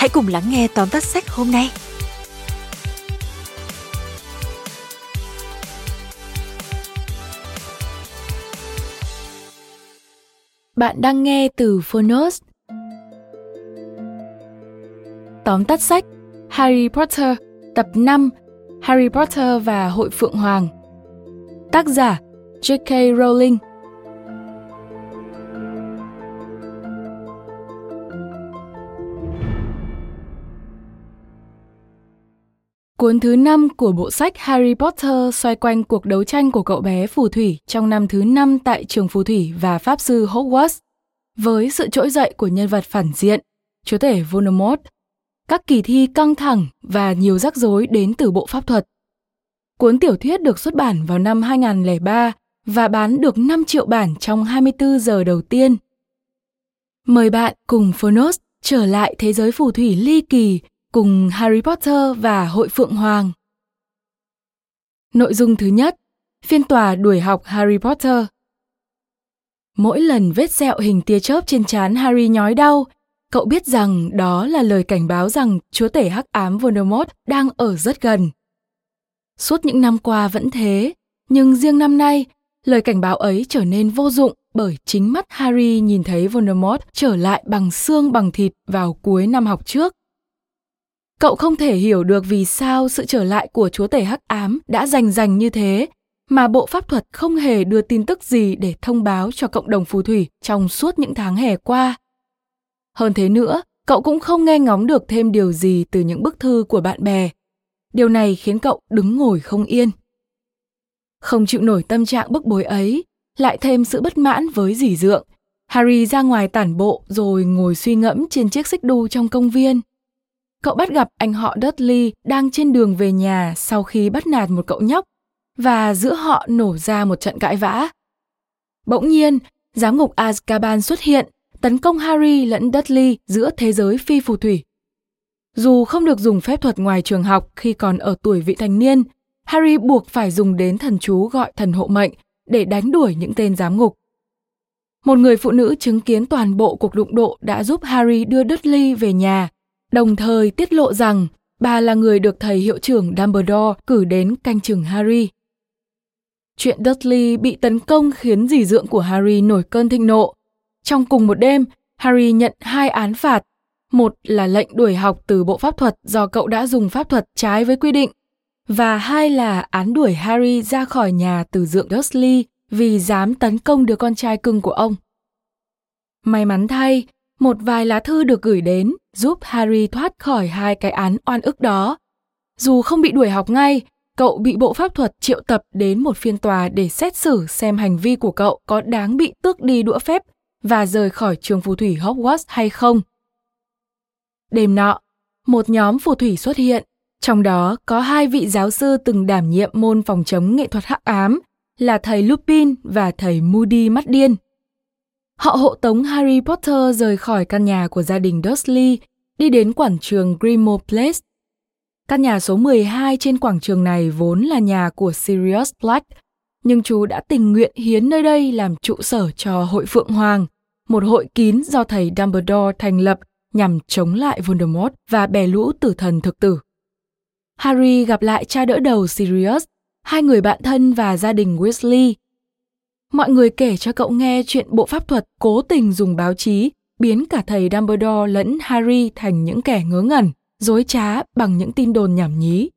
hãy cùng lắng nghe tóm tắt sách hôm nay. Bạn đang nghe từ Phonos. Tóm tắt sách, Harry Potter, tập 5 Harry Potter và Hội Phượng Hoàng Tác giả J.K. Rowling Cuốn thứ 5 của bộ sách Harry Potter xoay quanh cuộc đấu tranh của cậu bé phù thủy trong năm thứ 5 tại trường phù thủy và pháp sư Hogwarts. Với sự trỗi dậy của nhân vật phản diện, chúa tể Voldemort, các kỳ thi căng thẳng và nhiều rắc rối đến từ bộ pháp thuật. Cuốn tiểu thuyết được xuất bản vào năm 2003 và bán được 5 triệu bản trong 24 giờ đầu tiên. Mời bạn cùng Phonos trở lại thế giới phù thủy ly kỳ cùng Harry Potter và Hội Phượng Hoàng. Nội dung thứ nhất, phiên tòa đuổi học Harry Potter. Mỗi lần vết sẹo hình tia chớp trên trán Harry nhói đau, cậu biết rằng đó là lời cảnh báo rằng chúa tể hắc ám Voldemort đang ở rất gần. Suốt những năm qua vẫn thế, nhưng riêng năm nay, lời cảnh báo ấy trở nên vô dụng bởi chính mắt Harry nhìn thấy Voldemort trở lại bằng xương bằng thịt vào cuối năm học trước. Cậu không thể hiểu được vì sao sự trở lại của chúa tể hắc ám đã rành rành như thế, mà bộ pháp thuật không hề đưa tin tức gì để thông báo cho cộng đồng phù thủy trong suốt những tháng hè qua. Hơn thế nữa, cậu cũng không nghe ngóng được thêm điều gì từ những bức thư của bạn bè. Điều này khiến cậu đứng ngồi không yên. Không chịu nổi tâm trạng bức bối ấy, lại thêm sự bất mãn với dì dượng, Harry ra ngoài tản bộ rồi ngồi suy ngẫm trên chiếc xích đu trong công viên cậu bắt gặp anh họ Dudley đang trên đường về nhà sau khi bắt nạt một cậu nhóc và giữa họ nổ ra một trận cãi vã. Bỗng nhiên, giám ngục Azkaban xuất hiện, tấn công Harry lẫn Dudley giữa thế giới phi phù thủy. Dù không được dùng phép thuật ngoài trường học khi còn ở tuổi vị thành niên, Harry buộc phải dùng đến thần chú gọi thần hộ mệnh để đánh đuổi những tên giám ngục. Một người phụ nữ chứng kiến toàn bộ cuộc đụng độ đã giúp Harry đưa Dudley về nhà đồng thời tiết lộ rằng bà là người được thầy hiệu trưởng Dumbledore cử đến canh chừng Harry. Chuyện Dudley bị tấn công khiến dì dượng của Harry nổi cơn thịnh nộ. Trong cùng một đêm, Harry nhận hai án phạt. Một là lệnh đuổi học từ bộ pháp thuật do cậu đã dùng pháp thuật trái với quy định. Và hai là án đuổi Harry ra khỏi nhà từ dượng Dudley vì dám tấn công đứa con trai cưng của ông. May mắn thay, một vài lá thư được gửi đến giúp Harry thoát khỏi hai cái án oan ức đó. Dù không bị đuổi học ngay, cậu bị bộ pháp thuật triệu tập đến một phiên tòa để xét xử xem hành vi của cậu có đáng bị tước đi đũa phép và rời khỏi trường phù thủy Hogwarts hay không. Đêm nọ, một nhóm phù thủy xuất hiện, trong đó có hai vị giáo sư từng đảm nhiệm môn phòng chống nghệ thuật hắc ám là thầy Lupin và thầy Moody mắt điên. Họ hộ tống Harry Potter rời khỏi căn nhà của gia đình Dursley, đi đến quảng trường Grimmauld Place. Căn nhà số 12 trên quảng trường này vốn là nhà của Sirius Black, nhưng chú đã tình nguyện hiến nơi đây làm trụ sở cho Hội Phượng Hoàng, một hội kín do thầy Dumbledore thành lập nhằm chống lại Voldemort và bè lũ tử thần thực tử. Harry gặp lại cha đỡ đầu Sirius, hai người bạn thân và gia đình Weasley Mọi người kể cho cậu nghe chuyện bộ pháp thuật cố tình dùng báo chí biến cả thầy Dumbledore lẫn Harry thành những kẻ ngớ ngẩn, dối trá bằng những tin đồn nhảm nhí.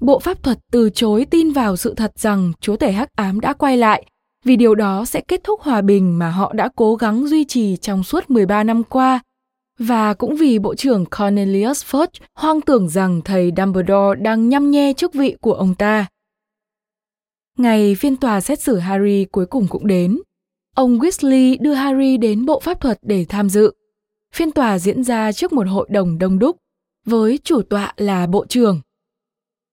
Bộ pháp thuật từ chối tin vào sự thật rằng chúa tể hắc ám đã quay lại vì điều đó sẽ kết thúc hòa bình mà họ đã cố gắng duy trì trong suốt 13 năm qua. Và cũng vì Bộ trưởng Cornelius Fudge hoang tưởng rằng thầy Dumbledore đang nhăm nhe chức vị của ông ta. Ngày phiên tòa xét xử Harry cuối cùng cũng đến. Ông Weasley đưa Harry đến bộ pháp thuật để tham dự. Phiên tòa diễn ra trước một hội đồng đông đúc, với chủ tọa là bộ trưởng.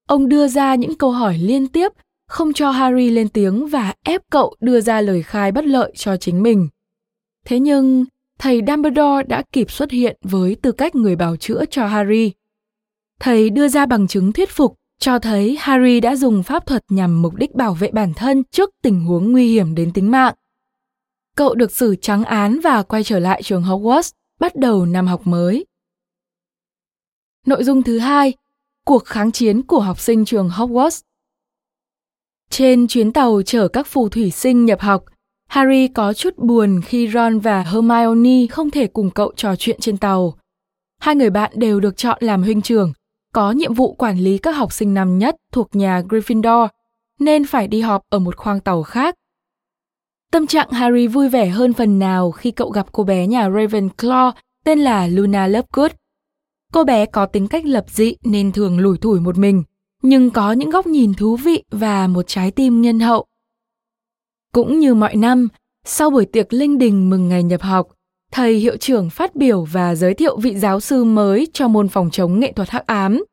Ông đưa ra những câu hỏi liên tiếp, không cho Harry lên tiếng và ép cậu đưa ra lời khai bất lợi cho chính mình. Thế nhưng, thầy Dumbledore đã kịp xuất hiện với tư cách người bào chữa cho Harry. Thầy đưa ra bằng chứng thuyết phục cho thấy Harry đã dùng pháp thuật nhằm mục đích bảo vệ bản thân trước tình huống nguy hiểm đến tính mạng. Cậu được xử trắng án và quay trở lại trường Hogwarts, bắt đầu năm học mới. Nội dung thứ hai, cuộc kháng chiến của học sinh trường Hogwarts. Trên chuyến tàu chở các phù thủy sinh nhập học, Harry có chút buồn khi Ron và Hermione không thể cùng cậu trò chuyện trên tàu. Hai người bạn đều được chọn làm huynh trưởng, có nhiệm vụ quản lý các học sinh năm nhất thuộc nhà Gryffindor, nên phải đi họp ở một khoang tàu khác. Tâm trạng Harry vui vẻ hơn phần nào khi cậu gặp cô bé nhà Ravenclaw tên là Luna Lovegood. Cô bé có tính cách lập dị nên thường lủi thủi một mình, nhưng có những góc nhìn thú vị và một trái tim nhân hậu. Cũng như mọi năm, sau buổi tiệc linh đình mừng ngày nhập học, thầy hiệu trưởng phát biểu và giới thiệu vị giáo sư mới cho môn phòng chống nghệ thuật hắc ám.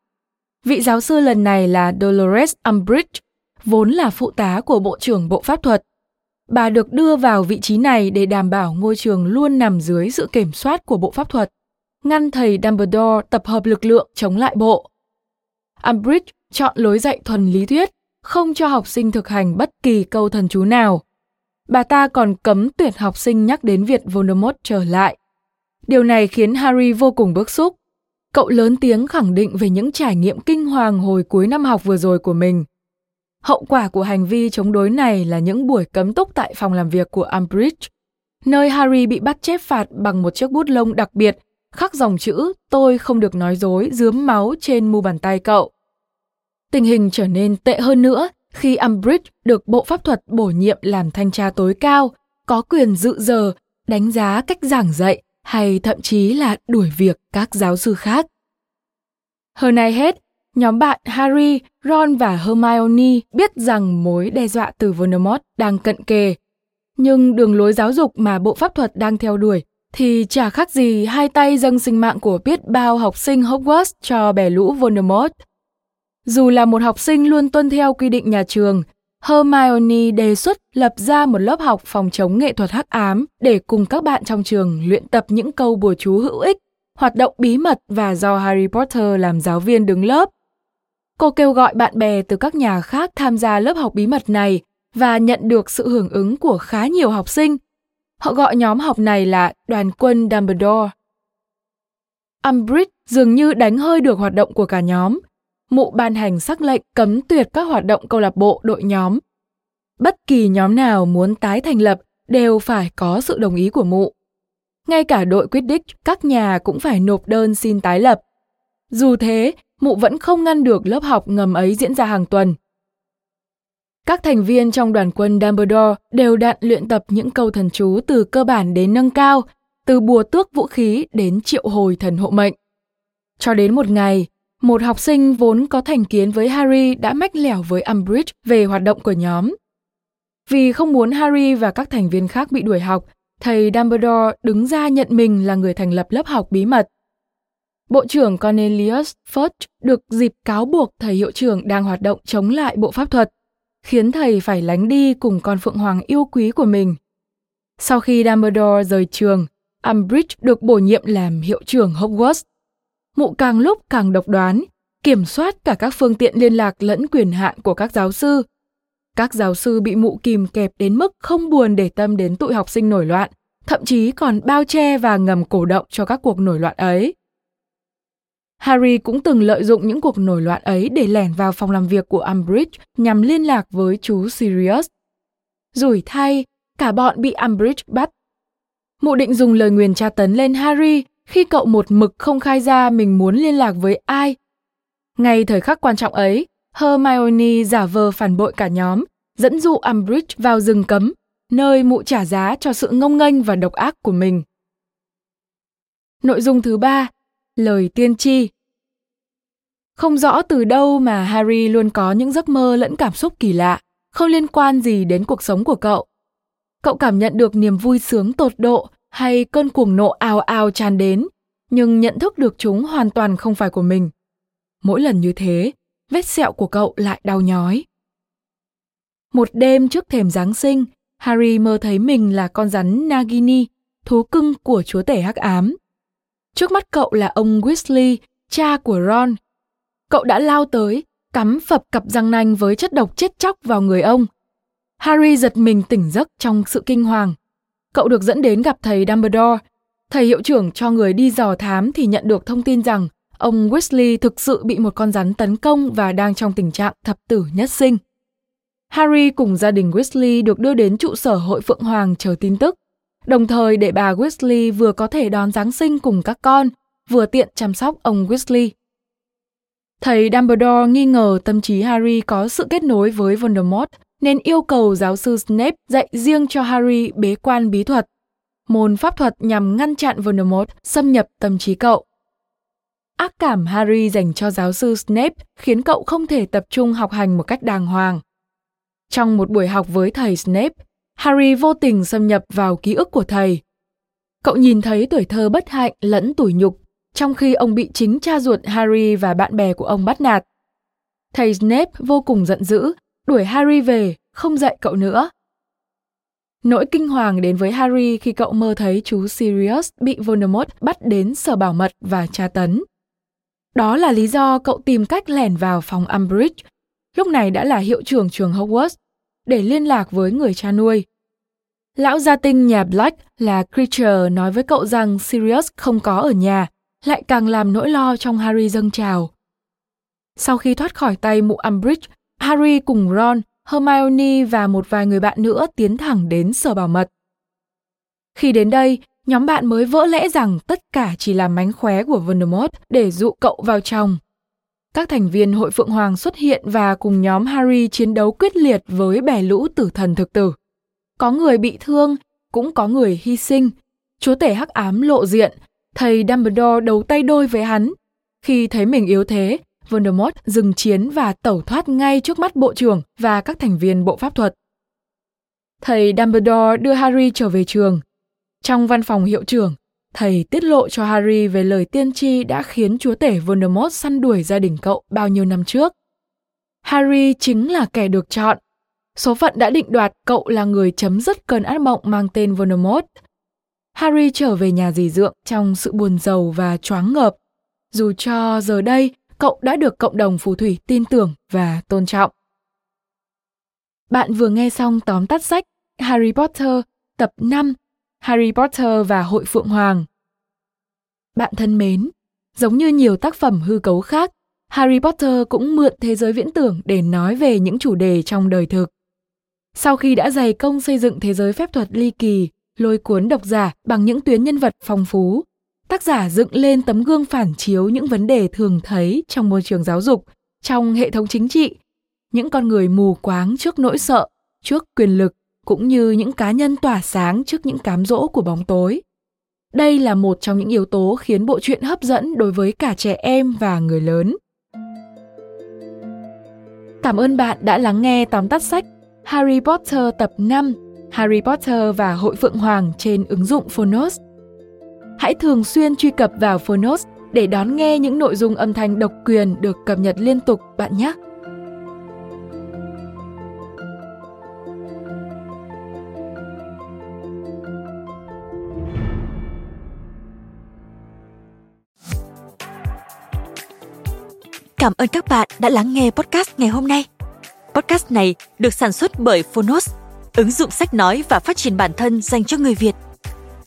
Vị giáo sư lần này là Dolores Umbridge, vốn là phụ tá của Bộ trưởng Bộ Pháp thuật. Bà được đưa vào vị trí này để đảm bảo ngôi trường luôn nằm dưới sự kiểm soát của Bộ Pháp thuật, ngăn thầy Dumbledore tập hợp lực lượng chống lại bộ. Umbridge chọn lối dạy thuần lý thuyết, không cho học sinh thực hành bất kỳ câu thần chú nào. Bà ta còn cấm tuyệt học sinh nhắc đến việc Voldemort trở lại. Điều này khiến Harry vô cùng bức xúc. Cậu lớn tiếng khẳng định về những trải nghiệm kinh hoàng hồi cuối năm học vừa rồi của mình. Hậu quả của hành vi chống đối này là những buổi cấm túc tại phòng làm việc của Umbridge, nơi Harry bị bắt chép phạt bằng một chiếc bút lông đặc biệt khắc dòng chữ tôi không được nói dối dướm máu trên mu bàn tay cậu. Tình hình trở nên tệ hơn nữa khi Umbridge được Bộ Pháp thuật bổ nhiệm làm thanh tra tối cao, có quyền dự giờ, đánh giá cách giảng dạy hay thậm chí là đuổi việc các giáo sư khác. Hơn ai hết, nhóm bạn Harry, Ron và Hermione biết rằng mối đe dọa từ Voldemort đang cận kề. Nhưng đường lối giáo dục mà Bộ Pháp thuật đang theo đuổi thì chả khác gì hai tay dâng sinh mạng của biết bao học sinh Hogwarts cho bè lũ Voldemort. Dù là một học sinh luôn tuân theo quy định nhà trường, Hermione đề xuất lập ra một lớp học phòng chống nghệ thuật hắc ám để cùng các bạn trong trường luyện tập những câu bùa chú hữu ích, hoạt động bí mật và do Harry Potter làm giáo viên đứng lớp. Cô kêu gọi bạn bè từ các nhà khác tham gia lớp học bí mật này và nhận được sự hưởng ứng của khá nhiều học sinh. Họ gọi nhóm học này là đoàn quân Dumbledore. Umbridge dường như đánh hơi được hoạt động của cả nhóm mụ ban hành sắc lệnh cấm tuyệt các hoạt động câu lạc bộ đội nhóm. Bất kỳ nhóm nào muốn tái thành lập đều phải có sự đồng ý của mụ. Ngay cả đội quyết đích, các nhà cũng phải nộp đơn xin tái lập. Dù thế, mụ vẫn không ngăn được lớp học ngầm ấy diễn ra hàng tuần. Các thành viên trong đoàn quân Dumbledore đều đặn luyện tập những câu thần chú từ cơ bản đến nâng cao, từ bùa tước vũ khí đến triệu hồi thần hộ mệnh. Cho đến một ngày, một học sinh vốn có thành kiến với Harry đã mách lẻo với Umbridge về hoạt động của nhóm. Vì không muốn Harry và các thành viên khác bị đuổi học, thầy Dumbledore đứng ra nhận mình là người thành lập lớp học bí mật. Bộ trưởng Cornelius Fudge được dịp cáo buộc thầy hiệu trưởng đang hoạt động chống lại bộ pháp thuật, khiến thầy phải lánh đi cùng con phượng hoàng yêu quý của mình. Sau khi Dumbledore rời trường, Umbridge được bổ nhiệm làm hiệu trưởng Hogwarts mụ càng lúc càng độc đoán, kiểm soát cả các phương tiện liên lạc lẫn quyền hạn của các giáo sư. Các giáo sư bị mụ kìm kẹp đến mức không buồn để tâm đến tụi học sinh nổi loạn, thậm chí còn bao che và ngầm cổ động cho các cuộc nổi loạn ấy. Harry cũng từng lợi dụng những cuộc nổi loạn ấy để lẻn vào phòng làm việc của Umbridge nhằm liên lạc với chú Sirius. Rủi thay, cả bọn bị Umbridge bắt. Mụ định dùng lời nguyền tra tấn lên Harry khi cậu một mực không khai ra mình muốn liên lạc với ai. Ngay thời khắc quan trọng ấy, Hermione giả vờ phản bội cả nhóm, dẫn dụ Umbridge vào rừng cấm, nơi mụ trả giá cho sự ngông nghênh và độc ác của mình. Nội dung thứ ba, lời tiên tri. Không rõ từ đâu mà Harry luôn có những giấc mơ lẫn cảm xúc kỳ lạ, không liên quan gì đến cuộc sống của cậu. Cậu cảm nhận được niềm vui sướng tột độ hay cơn cuồng nộ ào ào tràn đến, nhưng nhận thức được chúng hoàn toàn không phải của mình. Mỗi lần như thế, vết sẹo của cậu lại đau nhói. Một đêm trước thềm Giáng sinh, Harry mơ thấy mình là con rắn Nagini, thú cưng của chúa tể hắc ám. Trước mắt cậu là ông Weasley, cha của Ron. Cậu đã lao tới, cắm phập cặp răng nanh với chất độc chết chóc vào người ông. Harry giật mình tỉnh giấc trong sự kinh hoàng. Cậu được dẫn đến gặp thầy Dumbledore. Thầy hiệu trưởng cho người đi dò thám thì nhận được thông tin rằng ông Weasley thực sự bị một con rắn tấn công và đang trong tình trạng thập tử nhất sinh. Harry cùng gia đình Weasley được đưa đến trụ sở hội Phượng Hoàng chờ tin tức, đồng thời để bà Weasley vừa có thể đón Giáng sinh cùng các con, vừa tiện chăm sóc ông Weasley. Thầy Dumbledore nghi ngờ tâm trí Harry có sự kết nối với Voldemort nên yêu cầu giáo sư Snape dạy riêng cho Harry bế quan bí thuật, môn pháp thuật nhằm ngăn chặn Voldemort xâm nhập tâm trí cậu. Ác cảm Harry dành cho giáo sư Snape khiến cậu không thể tập trung học hành một cách đàng hoàng. Trong một buổi học với thầy Snape, Harry vô tình xâm nhập vào ký ức của thầy. Cậu nhìn thấy tuổi thơ bất hạnh lẫn tủi nhục, trong khi ông bị chính cha ruột Harry và bạn bè của ông bắt nạt. Thầy Snape vô cùng giận dữ, đuổi Harry về, không dạy cậu nữa. Nỗi kinh hoàng đến với Harry khi cậu mơ thấy chú Sirius bị Voldemort bắt đến sở bảo mật và tra tấn. Đó là lý do cậu tìm cách lẻn vào phòng Umbridge lúc này đã là hiệu trưởng trường Hogwarts, để liên lạc với người cha nuôi. Lão gia tinh nhà Black là Creature nói với cậu rằng Sirius không có ở nhà, lại càng làm nỗi lo trong Harry dâng trào. Sau khi thoát khỏi tay mụ Umbridge, Harry cùng Ron, Hermione và một vài người bạn nữa tiến thẳng đến sở bảo mật. Khi đến đây, nhóm bạn mới vỡ lẽ rằng tất cả chỉ là mánh khóe của Voldemort để dụ cậu vào trong các thành viên hội Phượng Hoàng xuất hiện và cùng nhóm Harry chiến đấu quyết liệt với bè lũ tử thần thực tử. Có người bị thương, cũng có người hy sinh. Chúa tể hắc ám lộ diện, thầy Dumbledore đấu tay đôi với hắn. Khi thấy mình yếu thế, Voldemort dừng chiến và tẩu thoát ngay trước mắt bộ trưởng và các thành viên bộ pháp thuật. Thầy Dumbledore đưa Harry trở về trường. Trong văn phòng hiệu trưởng, thầy tiết lộ cho Harry về lời tiên tri đã khiến chúa tể Voldemort săn đuổi gia đình cậu bao nhiêu năm trước. Harry chính là kẻ được chọn. Số phận đã định đoạt cậu là người chấm dứt cơn ác mộng mang tên Voldemort. Harry trở về nhà dì dượng trong sự buồn rầu và choáng ngợp. Dù cho giờ đây cậu đã được cộng đồng phù thủy tin tưởng và tôn trọng. Bạn vừa nghe xong tóm tắt sách Harry Potter tập 5 Harry Potter và Hội Phượng Hoàng. Bạn thân mến, giống như nhiều tác phẩm hư cấu khác, Harry Potter cũng mượn thế giới viễn tưởng để nói về những chủ đề trong đời thực. Sau khi đã dày công xây dựng thế giới phép thuật ly kỳ, lôi cuốn độc giả bằng những tuyến nhân vật phong phú, tác giả dựng lên tấm gương phản chiếu những vấn đề thường thấy trong môi trường giáo dục, trong hệ thống chính trị, những con người mù quáng trước nỗi sợ, trước quyền lực cũng như những cá nhân tỏa sáng trước những cám dỗ của bóng tối. Đây là một trong những yếu tố khiến bộ truyện hấp dẫn đối với cả trẻ em và người lớn. Cảm ơn bạn đã lắng nghe tóm tắt sách Harry Potter tập 5 Harry Potter và Hội Phượng Hoàng trên ứng dụng Phonos. Hãy thường xuyên truy cập vào Phonos để đón nghe những nội dung âm thanh độc quyền được cập nhật liên tục bạn nhé. Cảm ơn các bạn đã lắng nghe podcast ngày hôm nay. Podcast này được sản xuất bởi Phonos, ứng dụng sách nói và phát triển bản thân dành cho người Việt.